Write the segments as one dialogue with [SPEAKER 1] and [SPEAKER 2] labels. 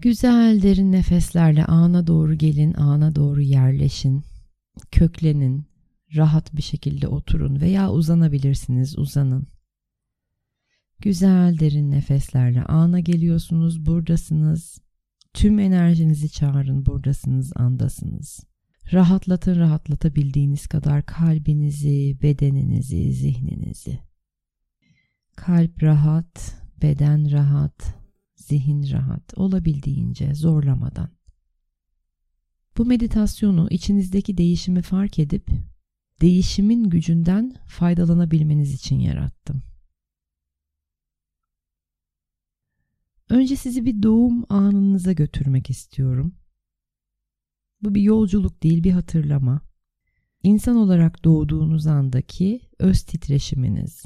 [SPEAKER 1] Güzel derin nefeslerle ana doğru gelin, ana doğru yerleşin, köklenin, rahat bir şekilde oturun veya uzanabilirsiniz, uzanın. Güzel derin nefeslerle ana geliyorsunuz, buradasınız. Tüm enerjinizi çağırın, buradasınız, andasınız. Rahatlatın rahatlatabildiğiniz kadar kalbinizi, bedeninizi, zihninizi. Kalp rahat, beden rahat, zihin rahat, olabildiğince zorlamadan. Bu meditasyonu içinizdeki değişimi fark edip değişimin gücünden faydalanabilmeniz için yarattım. Önce sizi bir doğum anınıza götürmek istiyorum. Bu bir yolculuk değil, bir hatırlama. İnsan olarak doğduğunuz andaki öz titreşiminiz.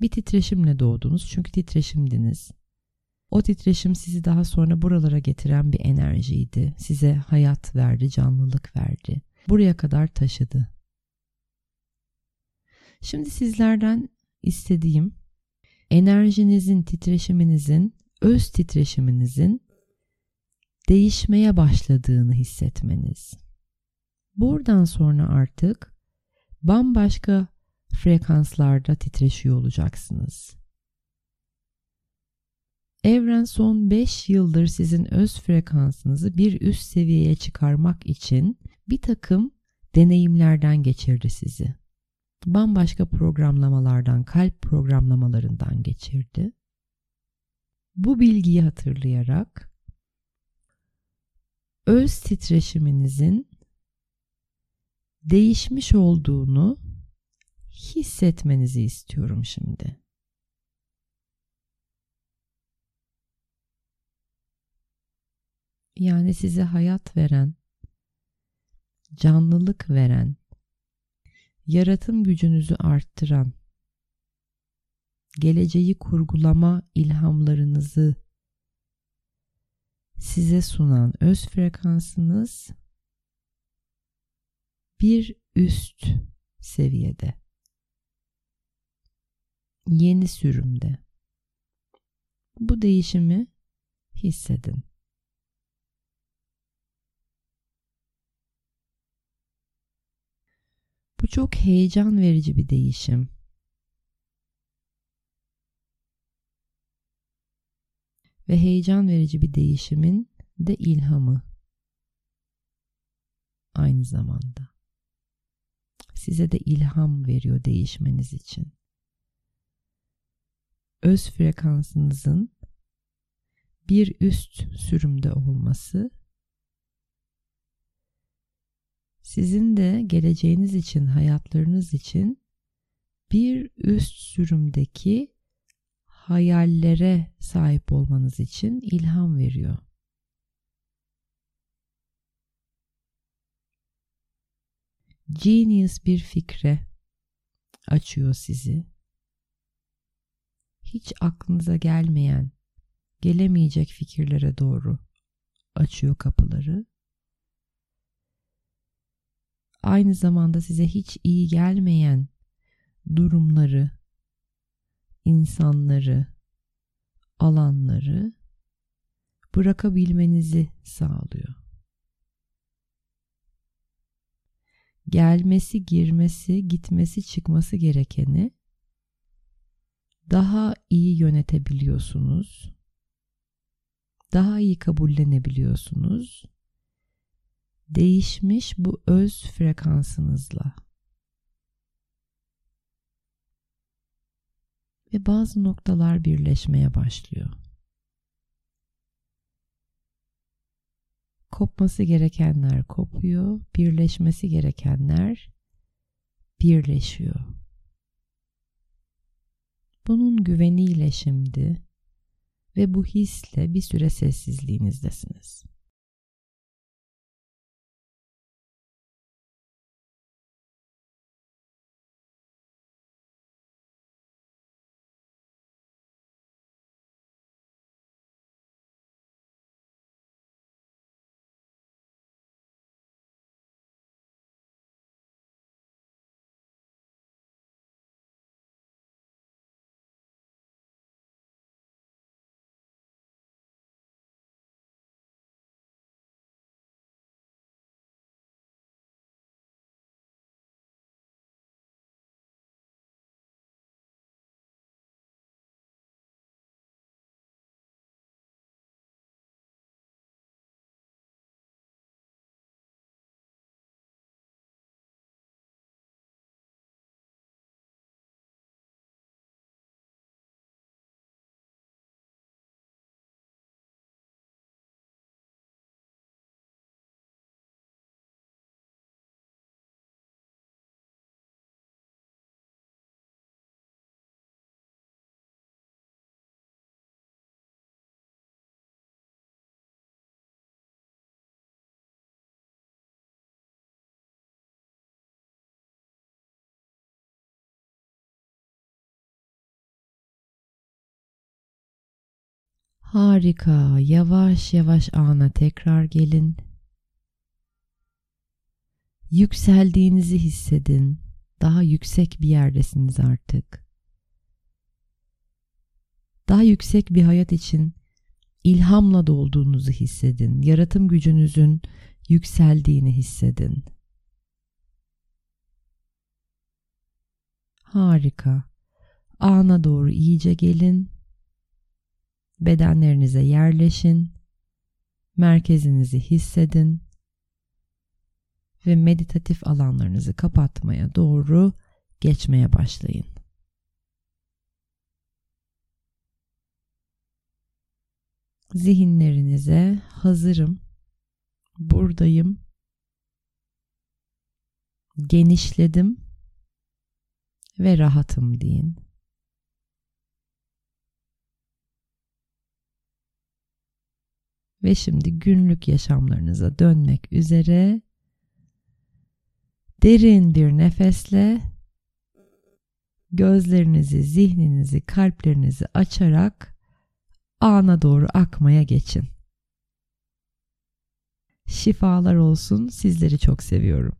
[SPEAKER 1] Bir titreşimle doğdunuz çünkü titreşimdiniz. O titreşim sizi daha sonra buralara getiren bir enerjiydi. Size hayat verdi, canlılık verdi. Buraya kadar taşıdı. Şimdi sizlerden istediğim enerjinizin, titreşiminizin, öz titreşiminizin değişmeye başladığını hissetmeniz. Buradan sonra artık bambaşka frekanslarda titreşiyor olacaksınız. Evren son 5 yıldır sizin öz frekansınızı bir üst seviyeye çıkarmak için bir takım deneyimlerden geçirdi sizi. Bambaşka programlamalardan, kalp programlamalarından geçirdi. Bu bilgiyi hatırlayarak öz titreşiminizin değişmiş olduğunu hissetmenizi istiyorum şimdi. Yani size hayat veren, canlılık veren, yaratım gücünüzü arttıran, geleceği kurgulama ilhamlarınızı size sunan öz frekansınız bir üst seviyede. Yeni sürümde. Bu değişimi hissedin. Çok heyecan verici bir değişim. Ve heyecan verici bir değişimin de ilhamı aynı zamanda. Size de ilham veriyor değişmeniz için. Öz frekansınızın bir üst sürümde olması sizin de geleceğiniz için, hayatlarınız için bir üst sürümdeki hayallere sahip olmanız için ilham veriyor. Genius bir fikre açıyor sizi. Hiç aklınıza gelmeyen, gelemeyecek fikirlere doğru açıyor kapıları aynı zamanda size hiç iyi gelmeyen durumları, insanları, alanları bırakabilmenizi sağlıyor. Gelmesi, girmesi, gitmesi, çıkması gerekeni daha iyi yönetebiliyorsunuz. Daha iyi kabullenebiliyorsunuz değişmiş bu öz frekansınızla. Ve bazı noktalar birleşmeye başlıyor. Kopması gerekenler kopuyor, birleşmesi gerekenler birleşiyor. Bunun güveniyle şimdi ve bu hisle bir süre sessizliğinizdesiniz. Harika. Yavaş yavaş ana tekrar gelin. Yükseldiğinizi hissedin. Daha yüksek bir yerdesiniz artık. Daha yüksek bir hayat için ilhamla dolduğunuzu hissedin. Yaratım gücünüzün yükseldiğini hissedin. Harika. Ana doğru iyice gelin. Bedenlerinize yerleşin. Merkezinizi hissedin. Ve meditatif alanlarınızı kapatmaya doğru geçmeye başlayın. Zihinlerinize hazırım, buradayım, genişledim ve rahatım deyin. Ve şimdi günlük yaşamlarınıza dönmek üzere derin bir nefesle gözlerinizi, zihninizi, kalplerinizi açarak ana doğru akmaya geçin. Şifalar olsun. Sizleri çok seviyorum.